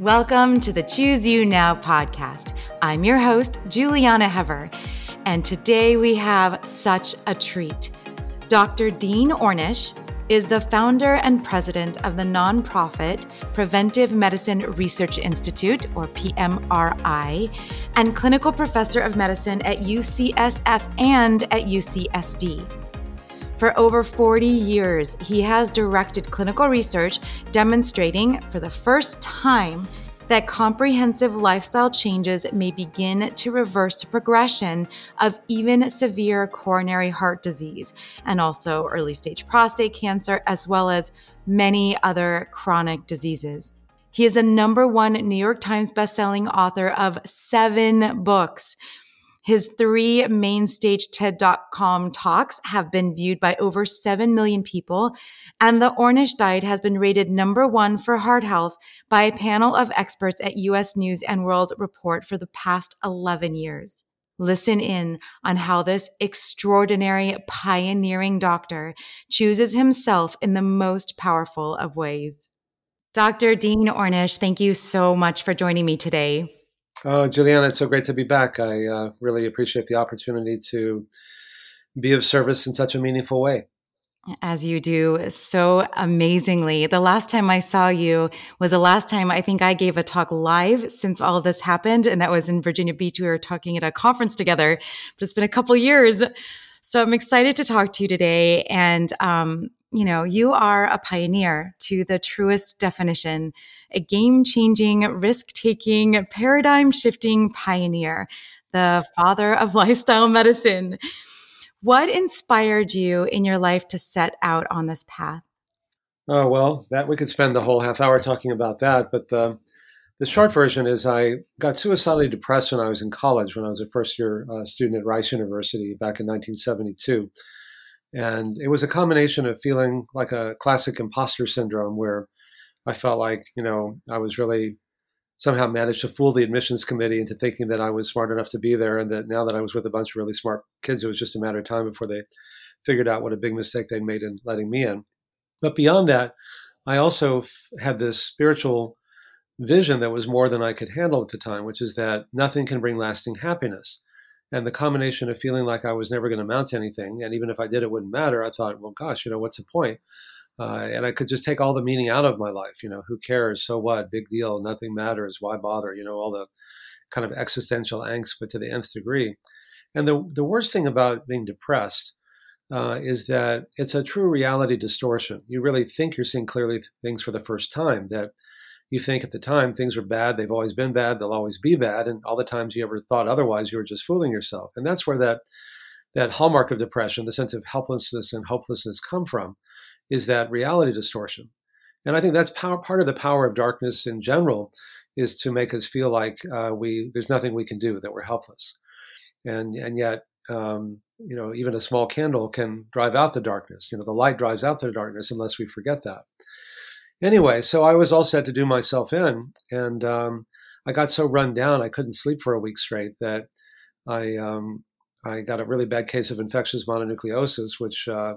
Welcome to the Choose You Now podcast. I'm your host, Julieanna Hever, and today we have such a treat. Dr. Dean Ornish is the founder and president of the nonprofit Preventive Medicine Research Institute, or PMRI, and clinical professor of medicine at UCSF and at UCSD. For over 40 years, he has directed clinical research demonstrating for the first time that comprehensive lifestyle changes may begin to reverse the progression of even severe coronary heart disease and also early stage prostate cancer, as well as many other chronic diseases. He is a number one New York Times bestselling author of seven books his three main stage TED.com talks have been viewed by over 7 million people, and the Ornish diet has been rated number one for heart health by a panel of experts at US News and World Report for the past 11 years. Listen in on how this extraordinary, pioneering doctor chooses himself in the most powerful of ways. Dr. Dean Ornish, thank you so much for joining me today. Oh, Julieanna, it's so great to be back. I uh, really appreciate the opportunity to be of service in such a meaningful way. As you do so amazingly. The last time I saw you was the last time I think I gave a talk live since all this happened. And that was in Virginia Beach. We were talking at a conference together, but it's been a couple years. So I'm excited to talk to you today. And um, you know, you are a pioneer to the truest definition, a game changing, risk taking, paradigm shifting pioneer, the father of lifestyle medicine. What inspired you in your life to set out on this path? Oh, well, that we could spend the whole half hour talking about that. But the, the short version is I got suicidally depressed when I was in college, when I was a first year uh, student at Rice University back in 1972. And it was a combination of feeling like a classic imposter syndrome where I felt like, you know, I was really somehow managed to fool the admissions committee into thinking that I was smart enough to be there and that now that I was with a bunch of really smart kids, it was just a matter of time before they figured out what a big mistake they'd made in letting me in. But beyond that, I also f- had this spiritual vision that was more than I could handle at the time, which is that nothing can bring lasting happiness. And the combination of feeling like I was never going to mount anything, and even if I did, it wouldn't matter. I thought, well, gosh, you know, what's the point? Uh, and I could just take all the meaning out of my life. You know, who cares? So what? Big deal. Nothing matters. Why bother? You know, all the kind of existential angst, but to the nth degree. And the the worst thing about being depressed uh, is that it's a true reality distortion. You really think you're seeing clearly things for the first time. That you think at the time things are bad, they've always been bad, they'll always be bad, and all the times you ever thought otherwise, you were just fooling yourself. And that's where that that hallmark of depression, the sense of helplessness and hopelessness, come from, is that reality distortion. And I think that's power, part of the power of darkness in general, is to make us feel like uh, we there's nothing we can do, that we're helpless, and and yet. Um, you know, even a small candle can drive out the darkness. You know, the light drives out the darkness unless we forget that anyway, so I was all set to do myself in, and um, I got so run down I couldn't sleep for a week straight that I um, I got a really bad case of infectious mononucleosis, which uh,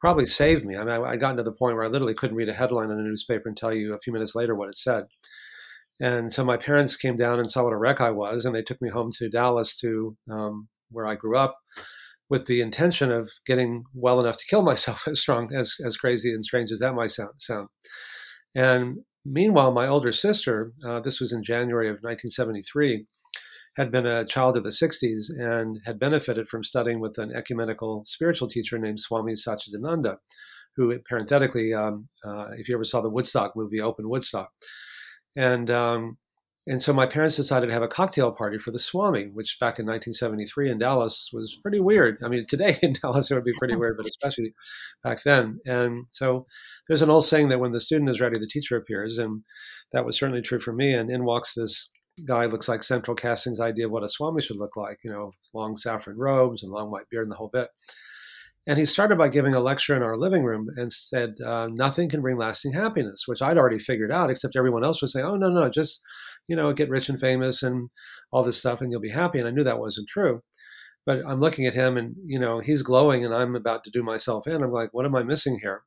probably saved me. I mean, I, got to the point where I literally couldn't read a headline in a newspaper and tell you a few minutes later what it said. And so my parents came down and saw what a wreck I was, and they took me home to Dallas to um, where I grew up with the intention of getting well enough to kill myself as strong as, as crazy and strange as that might sound. sound. And meanwhile, my older sister, uh, this was in January of 1973, had been a child of the 60s and had benefited from studying with an ecumenical spiritual teacher named Swami Satchidananda, who, parenthetically, um, uh, if you ever saw the Woodstock movie, Open Woodstock. And um, and so my parents decided to have a cocktail party for the Swami, which back in 1973 in Dallas was pretty weird. I mean, today in Dallas it would be pretty weird, but especially back then. And so there's an old saying that when the student is ready, the teacher appears. And that was certainly true for me. And in walks this guy, looks like Central Casting's idea of what a Swami should look like, you know, long saffron robes and long white beard and the whole bit. And he started by giving a lecture in our living room and said, uh, Nothing can bring lasting happiness, which I'd already figured out, except everyone else was saying, Oh, no, no, just, you know, get rich and famous and all this stuff and you'll be happy. And I knew that wasn't true. But I'm looking at him and, you know, he's glowing and I'm about to do myself in. I'm like, What am I missing here?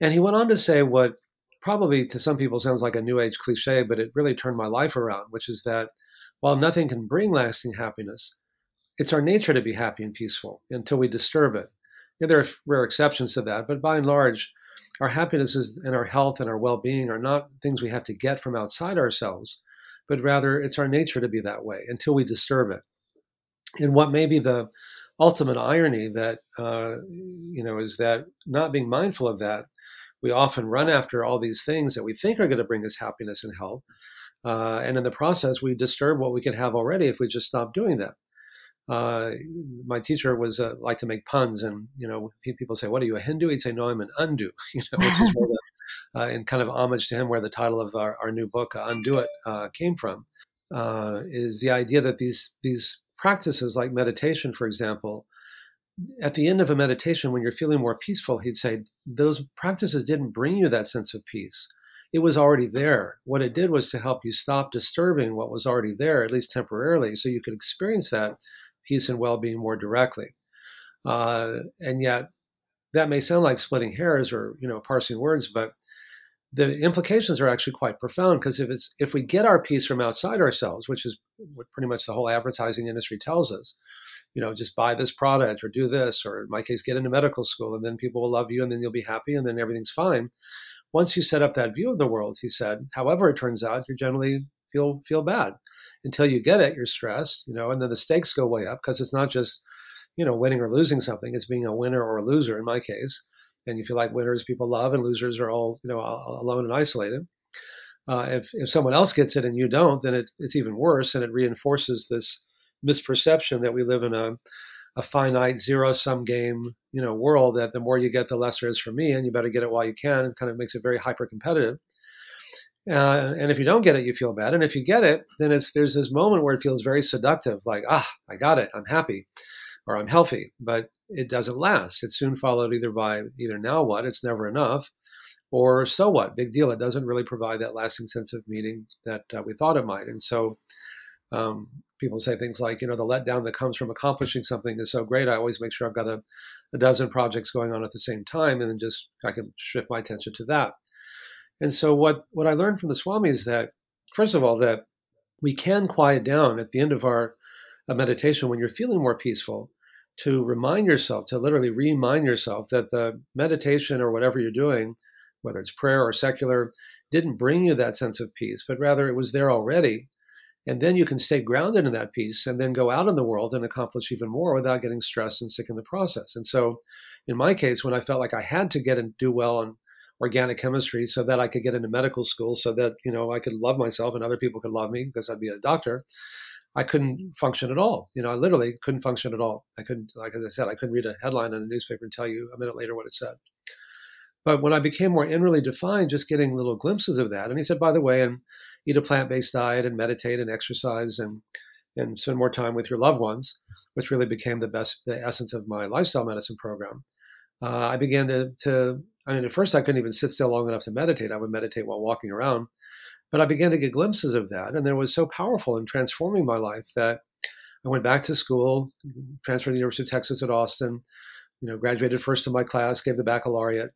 And he went on to say what probably to some people sounds like a new age cliche, but it really turned my life around, which is that while nothing can bring lasting happiness, it's our nature to be happy and peaceful until we disturb it. Yeah, there are rare exceptions to that, but by and large, our happiness is, and our health and our well being are not things we have to get from outside ourselves, but rather it's our nature to be that way until we disturb it. And what may be the ultimate irony that, uh, you know, is that not being mindful of that, we often run after all these things that we think are going to bring us happiness and health. Uh, and in the process, we disturb what we could have already if we just stop doing that uh, my teacher was uh, like to make puns, and you know, people say, "What are you a Hindu?" He'd say, "No, I'm an Undu," you know, which is where the, uh, in kind of homage to him, where the title of our, our new book, uh, "Undo It," uh, came from, uh, is the idea that these these practices, like meditation, for example, at the end of a meditation, when you're feeling more peaceful, he'd say, those practices didn't bring you that sense of peace. It was already there. What it did was to help you stop disturbing what was already there, at least temporarily, so you could experience that peace and well-being more directly. Uh, and yet, that may sound like splitting hairs or you know parsing words, but the implications are actually quite profound because if it's if we get our peace from outside ourselves, which is what pretty much the whole advertising industry tells us, you know, just buy this product or do this, or in my case, get into medical school, and then people will love you, and then you'll be happy, and then everything's fine. Once you set up that view of the world, he said, however it turns out, you're generally feel feel bad until you get it, you're stressed, you know, and then the stakes go way up because it's not just, you know, winning or losing something. It's being a winner or a loser in my case. And you feel like winners people love and losers are all, you know, alone and isolated. Uh, if, if someone else gets it and you don't, then it, it's even worse. And it reinforces this misperception that we live in a, a finite zero sum game, you know, world that the more you get, the lesser is for me, and you better get it while you can. It kind of makes it very hyper competitive. Uh, and if you don't get it, you feel bad. And if you get it, then it's there's this moment where it feels very seductive, like ah, I got it, I'm happy, or I'm healthy. But it doesn't last. It's soon followed either by either now what, it's never enough, or so what, big deal. It doesn't really provide that lasting sense of meaning that uh, we thought it might. And so um, people say things like, you know, the letdown that comes from accomplishing something is so great. I always make sure I've got a, a dozen projects going on at the same time, and then just I can shift my attention to that. And so what what I learned from the Swami is that first of all that we can quiet down at the end of our uh, meditation when you're feeling more peaceful to remind yourself to literally remind yourself that the meditation or whatever you're doing whether it's prayer or secular didn't bring you that sense of peace but rather it was there already. And then you can stay grounded in that peace and then go out in the world and accomplish even more without getting stressed and sick in the process. And so in my case when i felt like i had to get and do well and organic chemistry so that I could get into medical school so that, you know, I could love myself and other people could love me because I'd be a doctor. I couldn't function at all. You know, I literally couldn't function at all. I couldn't, like as I said, I couldn't read a headline in a newspaper and tell you a minute later what it said. But when I became more inwardly defined, just getting little glimpses of that, and he said, by the way, and eat a plant-based diet and meditate and exercise and and spend more time with your loved ones, which really became the best, the essence of my lifestyle medicine program. Uh, I began to to I mean, at first I couldn't even sit still long enough to meditate. I would meditate while walking around. But I began to get glimpses of that. And it was so powerful in transforming my life that I went back to school, transferred to the University of Texas at Austin, you know, graduated first in my class, gave the baccalaureate.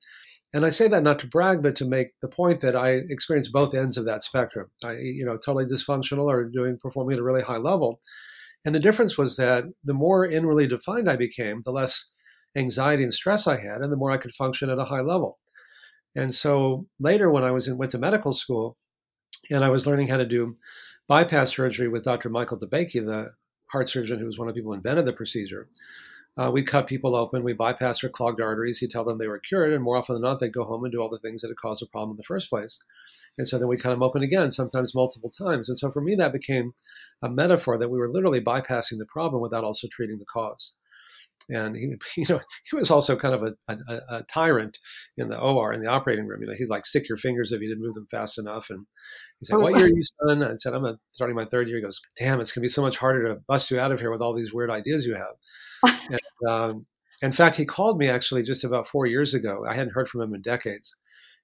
And I say that not to brag, but to make the point that I experienced both ends of that spectrum. I, you know, totally dysfunctional or doing performing at a really high level. And the difference was that the more inwardly defined I became, the less anxiety and stress I had, and the more I could function at a high level. And so later, when I was in, went to medical school, and I was learning how to do bypass surgery with Dr. Michael DeBakey, the heart surgeon who was one of the people who invented the procedure. Uh, we cut people open, we bypass their clogged arteries. He'd tell them they were cured, and more often than not, they'd go home and do all the things that had caused the problem in the first place. And so then we cut them open again, sometimes multiple times. And so for me, that became a metaphor that we were literally bypassing the problem without also treating the cause and he, you know, he was also kind of a, a, a, tyrant in the OR in the operating room. You know, he'd like stick your fingers if you didn't move them fast enough. And he said, oh, "What year are you, son?" I said, "I'm a, starting my third year." He goes, "Damn, it's gonna be so much harder to bust you out of here with all these weird ideas you have." and, um, in fact, he called me actually just about four years ago. I hadn't heard from him in decades.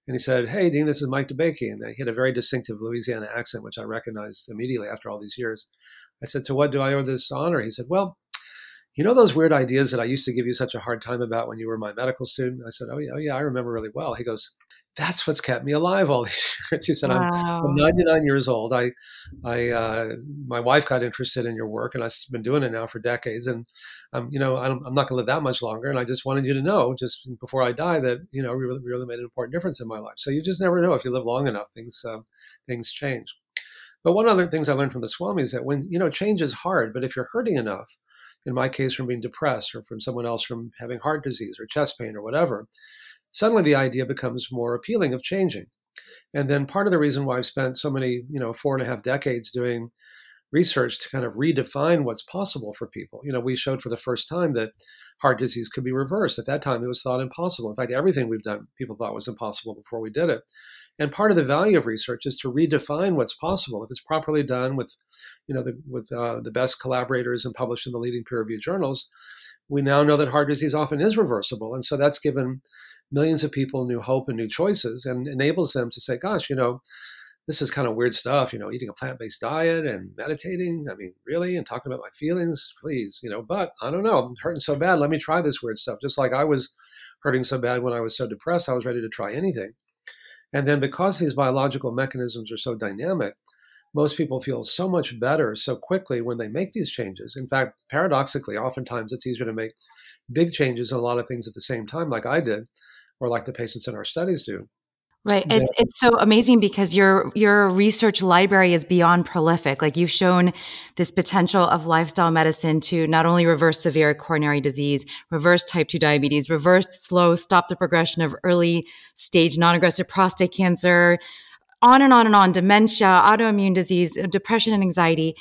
And he said, Hey, Dean, this is Mike DeBakey. And he had a very distinctive Louisiana accent, which I recognized immediately after all these years. I said, To what do I owe this honor? He said, Well, you know those weird ideas that I used to give you such a hard time about when you were my medical student? I said, oh yeah, oh yeah, I remember really well. He goes, that's what's kept me alive all these years. He said, wow. I'm, I'm, 99 years old. I, I, uh, my wife got interested in your work, and I've been doing it now for decades. And, um, you know, I'm, I'm not going to live that much longer. And I just wanted you to know, just before I die, that you know, really, really made an important difference in my life. So you just never know if you live long enough, things, uh, things change. But one of the things I learned from the Swami is that when you know change is hard, but if you're hurting enough, in my case from being depressed or from someone else from having heart disease or chest pain or whatever, suddenly the idea becomes more appealing of changing. And then part of the reason why I've spent so many, you know, four and a half decades doing research to kind of redefine what's possible for people. You know, we showed for the first time that heart disease could be reversed. At that time, it was thought impossible. In fact, everything we've done, people thought was impossible before we did it. And part of the value of research is to redefine what's possible if it's properly done with, you know, the, with uh, the best collaborators and published in the leading peer-reviewed journals. We now know that heart disease often is reversible, and so that's given millions of people new hope and new choices, and enables them to say, "Gosh, you know." This is kind of weird stuff, you know, eating a plant based diet and meditating. I mean, really? And talking about my feelings, please, you know, but I don't know. I'm hurting so bad. Let me try this weird stuff. Just like I was hurting so bad when I was so depressed, I was ready to try anything. And then because these biological mechanisms are so dynamic, most people feel so much better so quickly when they make these changes. In fact, paradoxically, oftentimes it's easier to make big changes in a lot of things at the same time, like I did, or like the patients in our studies do. Right. Yeah. It's it's so amazing because your your research library is beyond prolific. Like you've shown this potential of lifestyle medicine to not only reverse severe coronary disease, reverse type 2 diabetes, reverse slow stop the progression of early stage non-aggressive prostate cancer, on and on and on, dementia, autoimmune disease, uh, depression and anxiety.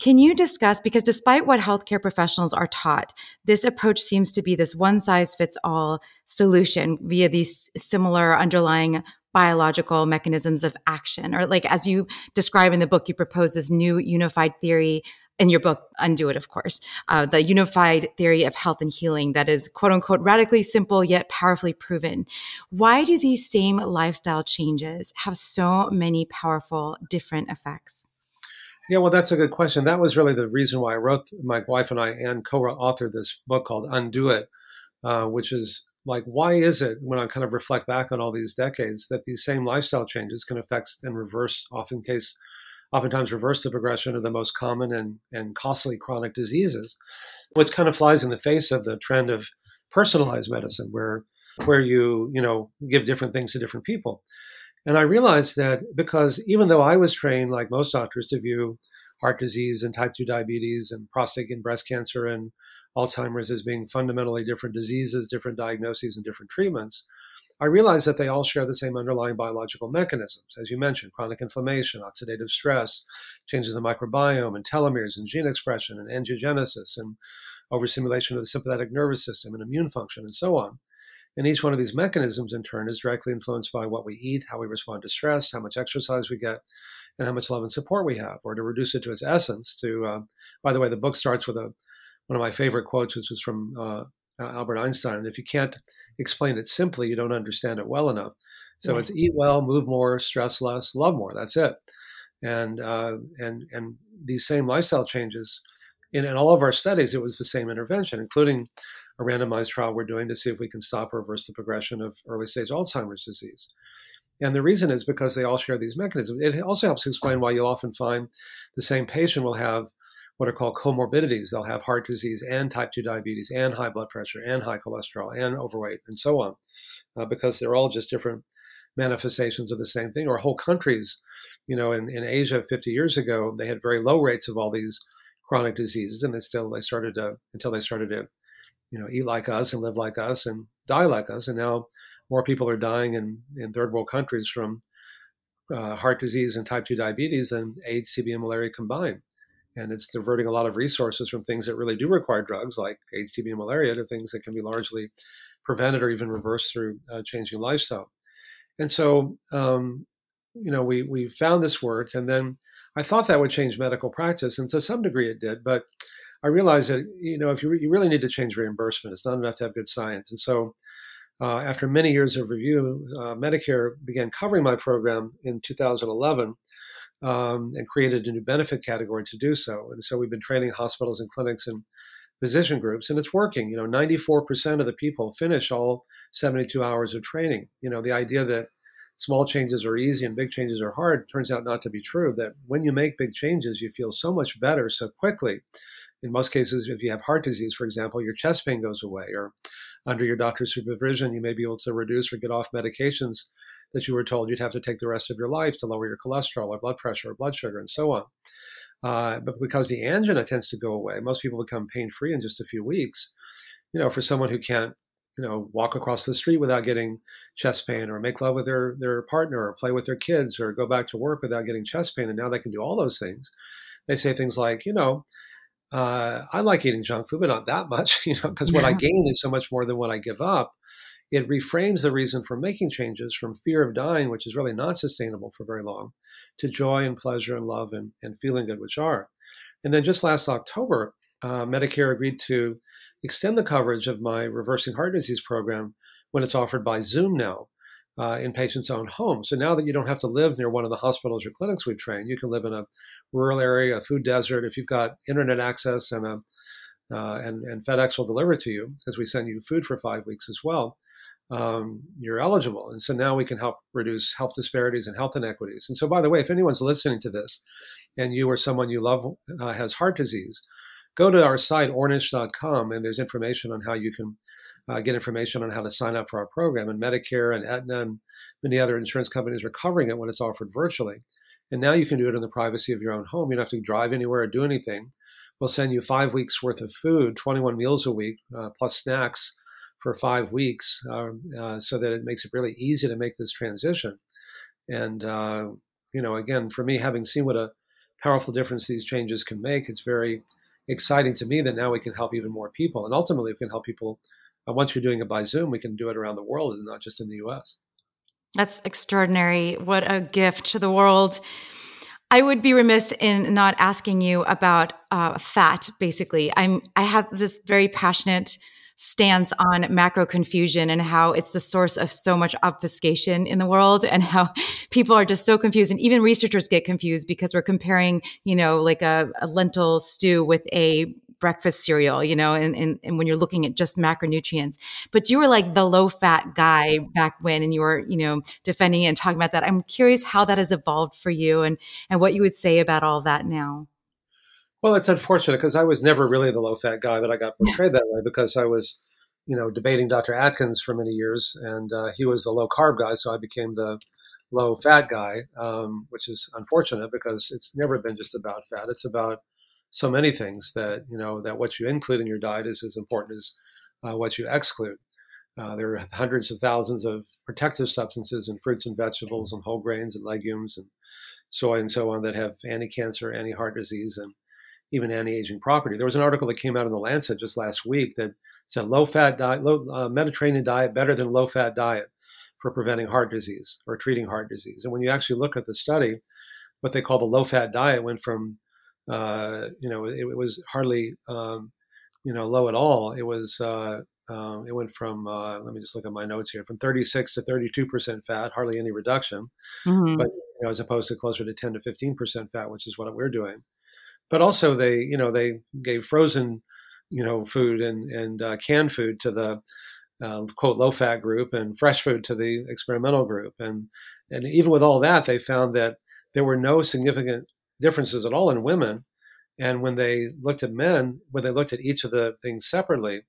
Can you discuss, because despite what healthcare professionals are taught, this approach seems to be this one size fits all solution via these similar underlying biological mechanisms of action or like as you describe in the book you propose this new unified theory in your book undo it of course uh, the unified theory of health and healing that is quote unquote radically simple yet powerfully proven why do these same lifestyle changes have so many powerful different effects yeah, well, that's a good question. That was really the reason why I wrote. My wife and I, and co-authored this book called "Undo It," uh, which is like why is it when i kind of reflect back on all these decades that these same lifestyle changes can affect and reverse often case oftentimes reverse the progression of the most common and, and costly chronic diseases? Which kind of flies in the face of the trend of personalized medicine where where you you know give different things to different people. And i realized that because even though i was trained like most doctors to view heart disease and type 2 diabetes and prostate and breast cancer and Alzheimer's as being fundamentally different diseases, different diagnoses, and different treatments, I realized that they all share the same underlying biological mechanisms, as you mentioned chronic inflammation, oxidative stress, changes in the microbiome, and telomeres, and gene expression, and angiogenesis, and overstimulation of the sympathetic nervous system, and immune function, and so on. And each one of these mechanisms, in turn, is directly influenced by what we eat, how we respond to stress, how much exercise we get, and how much love and support we have. Or to reduce it to its essence, to, uh, by the way, the book starts with a one of my favorite quotes, which was from uh, Albert Einstein. If you can't explain it simply, you don't understand it well enough. So it's eat well, move more, stress less, love more. That's it. And uh, and and these same lifestyle changes, in, in all of our studies, it was the same intervention, including a randomized trial we're doing to see if we can stop or reverse the progression of early stage Alzheimer's disease. And the reason is because they all share these mechanisms. It also helps explain why you'll often find the same patient will have what are called comorbidities. They'll have heart disease and type 2 diabetes and high blood pressure and high cholesterol and overweight and so on, uh, because they're all just different manifestations of the same thing. Or whole countries, you know, in, in Asia 50 years ago, they had very low rates of all these chronic diseases, and they still they started to until they started to, you know, eat like us and live like us and die like us, and now more people are dying in, in third world countries from uh, heart disease and type 2 diabetes than AIDS, TB, and malaria combined and it's diverting a lot of resources from things that really do require drugs like AIDS, TB, and malaria to things that can be largely prevented or even reversed through uh, changing lifestyle. And so, um, you know, we we found this worked, and then I thought that would change medical practice, and to some degree it did. But I realized that you know, if you re- you really need to change reimbursement, it's not enough to have good science. And so, uh, after many years of review, uh, Medicare began covering my program in 2011 um, and created a new benefit category to do so. And so we've been training hospitals and clinics and physician groups, and it's working. You know, 94% of the people finish all 72 hours of training. You know, the idea that small changes are easy and big changes are hard turns out not to be true. That when you make big changes, you feel so much better so quickly. In most cases, if you have heart disease, for example, your chest pain goes away, or under your doctor's supervision, you may be able to reduce or get off medications that you were told you'd have to take the rest of your life to lower your cholesterol or blood pressure or blood sugar and so on. Uh, but because the angina tends to go away, most people become pain free in just a few weeks. You know, for someone who can't, you know, walk across the street without getting chest pain, or make love with their their partner, or play with their kids, or go back to work without getting chest pain, and now they can do all those things. They say things like, you know, uh, I like eating junk food, but not that much, you know, because what I gain is so much more than what I give up it reframes the reason for making changes from fear of dying, which is really not sustainable for very long, to joy and pleasure and love and, and feeling good, which are. And then just last October, uh, Medicare agreed to extend the coverage of my reversing heart disease program when it's offered by Zoom now uh, in patients' own homes. So now that you don't have to live near one of the hospitals or clinics we've trained, you can live in a rural area, a food desert. If you've got internet access and a uh, and, and FedEx will deliver it to you because we send you food for five weeks as well um, you're eligible. And so now we can help reduce health disparities and health inequities. And so, by the way, if anyone's listening to this and you or someone you love uh, has heart disease, go to our site, ornish.com, and there's information on how you can uh, get information on how to sign up for our program. And Medicare and Aetna and many other insurance companies are covering it when it's offered virtually. And now you can do it in the privacy of your own home. You don't have to drive anywhere or do anything. We'll send you five weeks worth of food, 21 meals a week, uh, plus snacks for five weeks um, uh, so that it makes it really easy to make this transition. And, uh, you know, again, for me, having seen what a powerful difference these changes can make, it's very exciting to me that now we can help even more people. And ultimately, we can help people. Uh, once we're doing it by Zoom, we can do it around the world and not just in the US. That's extraordinary. What a gift to the world. I would be remiss in not asking you about uh, fat. Basically, I'm. I have this very passionate stance on macro confusion and how it's the source of so much obfuscation in the world and how people are just so confused and even researchers get confused because we're comparing you know like a, a lentil stew with a breakfast cereal, you know, and, and, and when you're looking at just macronutrients. But you were like the low fat guy back when, and you were, you know, defending it and talking about that. I'm curious how that has evolved for you and, and what you would say about all that now. Well, it's unfortunate because I was never really the low fat guy that I got portrayed that way because I was, you know, debating Dr. Atkins for many years, and uh, he was the low carb guy, so I became the low fat guy, um, which is unfortunate because it's never been just about fat. It's about so many things that you know that what you include in your diet is as important as uh, what you exclude. Uh, there are hundreds of thousands of protective substances in fruits and vegetables and whole grains and legumes and soy and so on that have anti-cancer, anti-heart disease, and even anti-aging property. There was an article that came out in the Lancet just last week that said low-fat diet, low uh, Mediterranean diet better than low-fat diet for preventing heart disease or treating heart disease. And when you actually look at the study, what they call the low-fat diet went from, uh, you know, it, it was hardly, um, you know, low at all. It was, uh, um, it went from, uh, let me just look at my notes here, from 36 to 32 percent fat, hardly any reduction, mm-hmm. but you know, as opposed to closer to 10 to 15 percent fat, which is what we're doing but also they you know they gave frozen you know food and and uh, canned food to the uh, quote low fat group and fresh food to the experimental group. And and even with all that they found that there were no significant differences at all in women. And when they looked at men when they looked at each of the things separately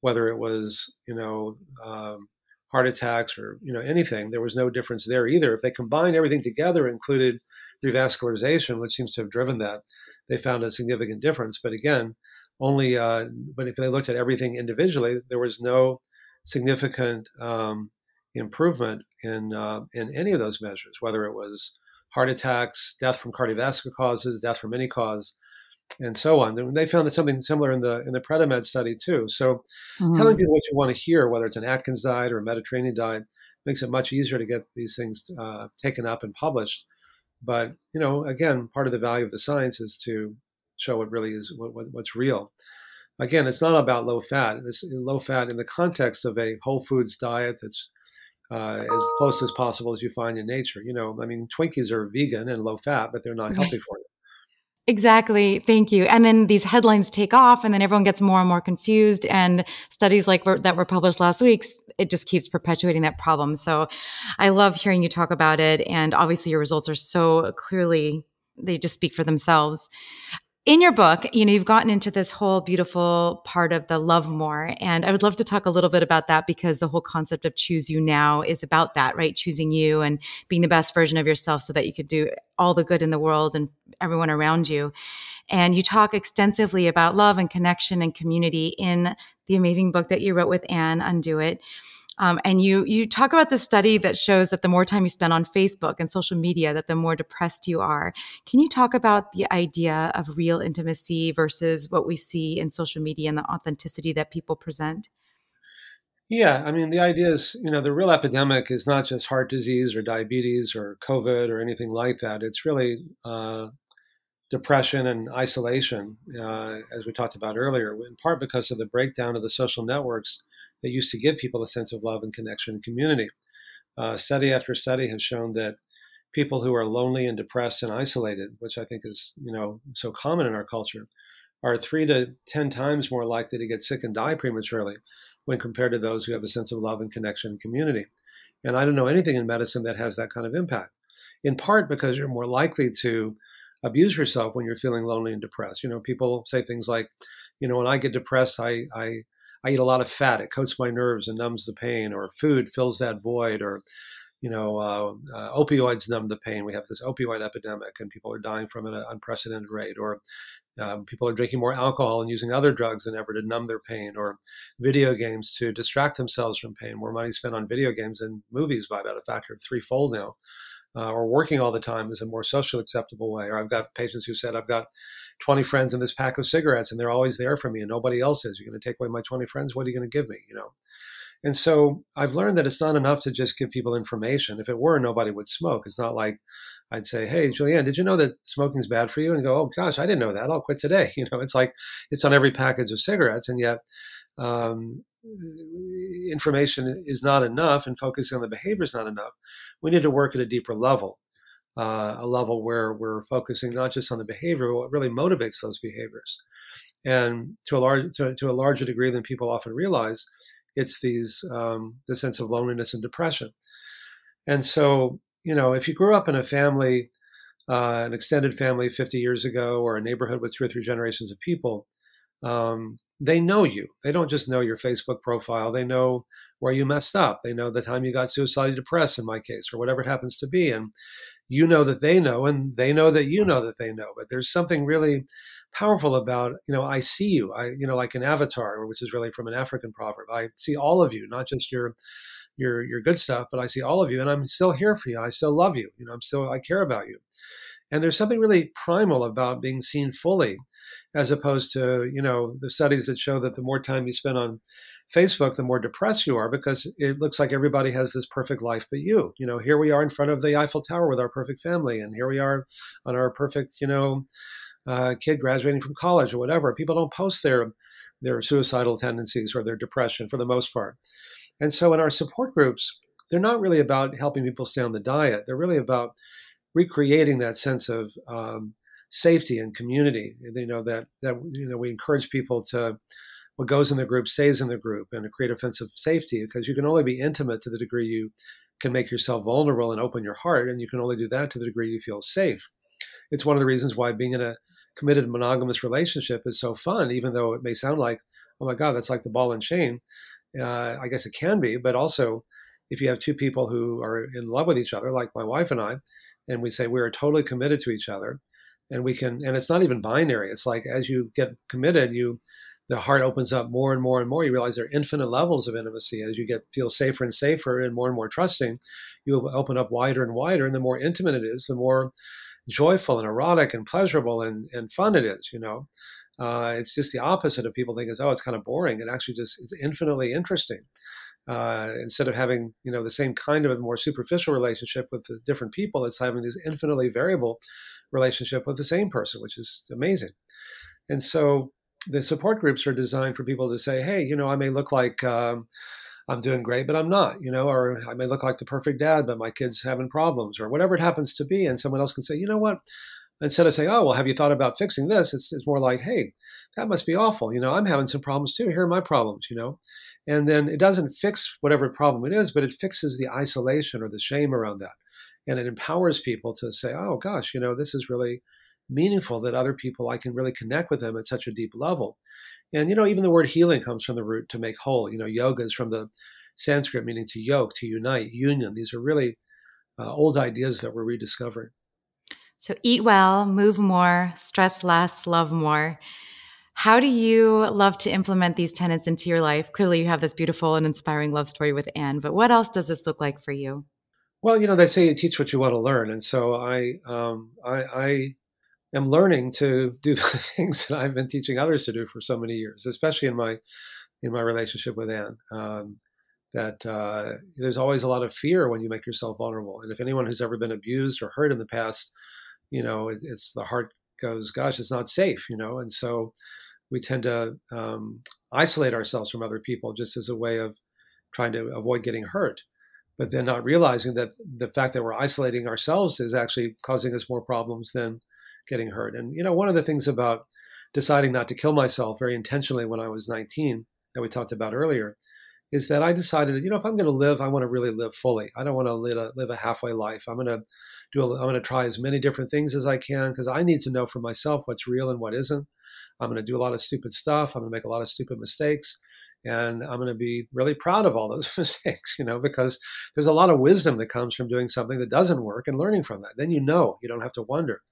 whether it was you know um, heart attacks or you know anything there was no difference there either. If they combined everything together included revascularization which seems to have driven that they found a significant difference. But again, only uh, but if they looked at everything individually, there was no significant um, improvement in uh, in any of those measures, whether it was heart attacks, death from cardiovascular causes, death from any cause, and so on. And They found something similar in the in the Predimed study too. So, mm-hmm. telling people what you want to hear, whether it's an Atkins diet or a Mediterranean diet, makes it much easier to get these things uh, taken up and published. But you know, again, part of the value of the science is to show what really is what, what, what's real. Again, it's not about low fat. It's low fat in the context of a whole foods diet that's uh, as close as possible as you find in nature. You know, I mean, Twinkies are vegan and low fat, but they're not healthy for you. Exactly. Thank you. And then these headlines take off and then everyone gets more and more confused. And studies like that were published last week, it just keeps perpetuating that problem. So I love hearing you talk about it. And obviously your results are so clearly, they just speak for themselves in your book, you know, you've gotten into this whole beautiful part of the love more. And I would love to talk a little bit about that because the whole concept of choose you now is about that, right? Choosing you and being the best version of yourself so that you could do all the good in the world and everyone around you. And you talk extensively about love and connection and community in the amazing book that you wrote with Anne, Undo It. Um, and you you talk about the study that shows that the more time you spend on Facebook and social media, that the more depressed you are. Can you talk about the idea of real intimacy versus what we see in social media and the authenticity that people present? Yeah, I mean, the idea is, you know, the real epidemic is not just heart disease or diabetes or COVID or anything like that. It's really uh, depression and isolation, uh, as we talked about earlier, in part because of the breakdown of the social networks that used to give people a sense of love and connection and community. Uh, study after study has shown that people who are lonely and depressed and isolated, which I think is you know so common in our culture, are three to ten times more likely to get sick and die prematurely when compared to those who have a sense of love and connection and community. And I don't know anything in medicine that has that kind of impact. In part because you're more likely to abuse yourself when you're feeling lonely and depressed. You know, people say things like, you know, when I get depressed, I I I eat a lot of fat. It coats my nerves and numbs the pain, or food fills that void, or you know, uh, uh, opioids numb the pain. We have this opioid epidemic, and people are dying from it at an unprecedented rate. Or um, people are drinking more alcohol and using other drugs than ever to numb their pain. Or video games to distract themselves from pain. More money spent on video games and movies by about a factor of threefold now. Uh, or working all the time is a more socially acceptable way. Or I've got patients who said, I've got 20 friends in this pack of cigarettes and they're always there for me and nobody else is. You're going to take away my 20 friends? What are you going to give me? You know? And so I've learned that it's not enough to just give people information. If it were, nobody would smoke. It's not like I'd say, "Hey, Julianne, did you know that smoking is bad for you?" And go, "Oh gosh, I didn't know that. I'll quit today." You know, it's like it's on every package of cigarettes, and yet um, information is not enough, and focusing on the behavior is not enough. We need to work at a deeper level uh, a level where we're focusing not just on the behavior, but what really motivates those behaviors. And to a large to, to a larger degree than people often realize, it's these um, the sense of loneliness and depression. And so, you know, if you grew up in a family, uh, an extended family 50 years ago, or a neighborhood with two or three generations of people, um, they know you. They don't just know your Facebook profile. They know where you messed up. They know the time you got suicidally depressed, in my case, or whatever it happens to be. And you know that they know, and they know that you know that they know. But there's something really powerful about, you know, I see you. I, you know, like an avatar, which is really from an African proverb. I see all of you, not just your your your good stuff, but I see all of you, and I'm still here for you. I still love you. You know, I'm still I care about you. And there's something really primal about being seen fully, as opposed to you know the studies that show that the more time you spend on Facebook, the more depressed you are because it looks like everybody has this perfect life but you. You know, here we are in front of the Eiffel Tower with our perfect family, and here we are on our perfect, you know, uh, kid graduating from college or whatever. People don't post their their suicidal tendencies or their depression for the most part. And so in our support groups, they're not really about helping people stay on the diet. They're really about recreating that sense of um, safety and community. You know that that you know we encourage people to what goes in the group stays in the group and to create a sense of safety because you can only be intimate to the degree you can make yourself vulnerable and open your heart and you can only do that to the degree you feel safe it's one of the reasons why being in a committed monogamous relationship is so fun even though it may sound like oh my god that's like the ball and chain uh, i guess it can be but also if you have two people who are in love with each other like my wife and i and we say we are totally committed to each other and we can and it's not even binary it's like as you get committed you the heart opens up more and more and more. You realize there are infinite levels of intimacy as you get feel safer and safer and more and more trusting. You open up wider and wider, and the more intimate it is, the more joyful and erotic and pleasurable and, and fun it is. You know, uh, it's just the opposite of people thinking, "Oh, it's kind of boring." It actually just is infinitely interesting. Uh, instead of having you know the same kind of a more superficial relationship with the different people, it's having this infinitely variable relationship with the same person, which is amazing. And so the support groups are designed for people to say, hey, you know, I may look like um, I'm doing great, but I'm not, you know, or I may look like the perfect dad, but my kid's having problems, or whatever it happens to be. And someone else can say, you know what? Instead of saying, "Oh, well, have you thought about fixing this?" It's, it's more like, "Hey, that must be awful. You know, I'm having some problems too. Here are my problems. You know." And then it doesn't fix whatever problem it is, but it fixes the isolation or the shame around that. And it empowers people to say, oh gosh, you know, this is really meaningful that other people, I can really connect with them at such a deep level. And, you know, even the word healing comes from the root to make whole. You know, yoga is from the Sanskrit meaning to yoke, to unite, union. These are really uh, old ideas that we're rediscovering. So eat well, move more, stress less, love more. How do you love to implement these tenets into your life? Clearly, you have this beautiful and inspiring love story with Anne, but what else does this look like for you? Well, you know, they say you teach what you want to learn, and so I, um, I, I am learning to do the things that I've been teaching others to do for so many years, especially in my in my relationship with Anne. Um, that uh, there's always a lot of fear when you make yourself vulnerable, and if anyone who's ever been abused or hurt in the past, you know, it, it's the heart goes, "Gosh, it's not safe," you know, and so we tend to um, isolate ourselves from other people just as a way of trying to avoid getting hurt. But then not realizing that the fact that we're isolating ourselves is actually causing us more problems than getting hurt. And, you know, one of the things about deciding not to kill myself very intentionally when I was 19 that we talked about earlier is that I decided, you know, if I'm going to live, I want to really live fully. I don't want to live a, live a halfway life. I'm going to do. A, I'm going to try as many different things as I can because I need to know for myself what's real and what isn't. I'm going to do a lot of stupid stuff. I'm going to make a lot of stupid mistakes. And I'm going to be really proud of all those mistakes, you know, because there's a lot of wisdom that comes from doing something that doesn't work and learning from that. Then you know, you don't have to wonder.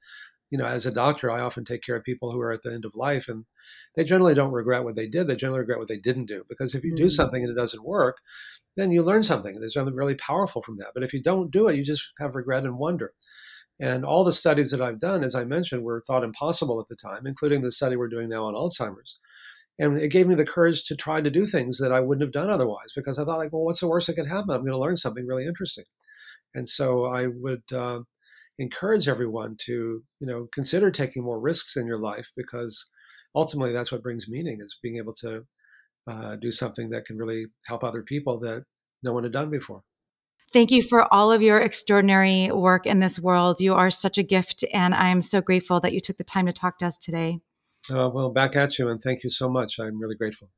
You know, as a doctor, I often take care of people who are at the end of life and they generally don't regret what they did. They generally regret what they didn't do. Because if you mm-hmm. do something and it doesn't work, then you learn something. There's something really powerful from that. But if you don't do it, you just have regret and wonder. And all the studies that I've done, as I mentioned, were thought impossible at the time, including the study we're doing now on Alzheimer's. And it gave me the courage to try to do things that I wouldn't have done otherwise because I thought, like, well, what's the worst that could happen? I'm going to learn something really interesting. And so I would uh, encourage everyone to, you know, consider taking more risks in your life because ultimately that's what brings meaning is being able to uh, do something that can really help other people that no one had done before. Thank you for all of your extraordinary work in this world. You are such a gift, and I am so grateful that you took the time to talk to us today. Uh, well, back at you, and thank you so much. I'm really grateful.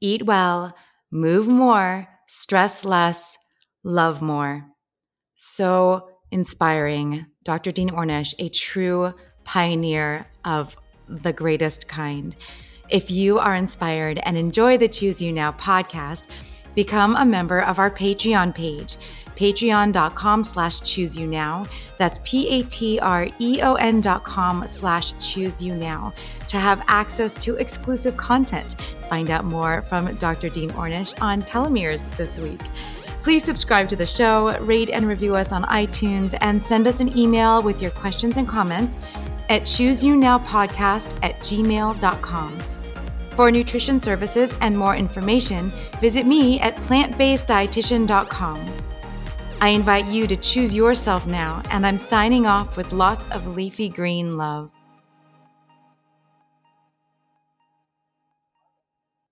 Eat well, move more, stress less, love more. So inspiring. Dr. Dean Ornish, a true pioneer of the greatest kind. If you are inspired and enjoy the Choose You Now podcast, Become a member of our Patreon page, patreon.com slash choose you now. That's P-A-T-R-E-O-N dot com slash choose you now to have access to exclusive content. Find out more from Dr. Dean Ornish on telomeres this week. Please subscribe to the show, rate and review us on iTunes, and send us an email with your questions and comments at chooseyounowpodcast at gmail.com. For nutrition services and more information, visit me at plantbaseddietitian.com. I invite you to choose yourself now, and I'm signing off with lots of leafy green love.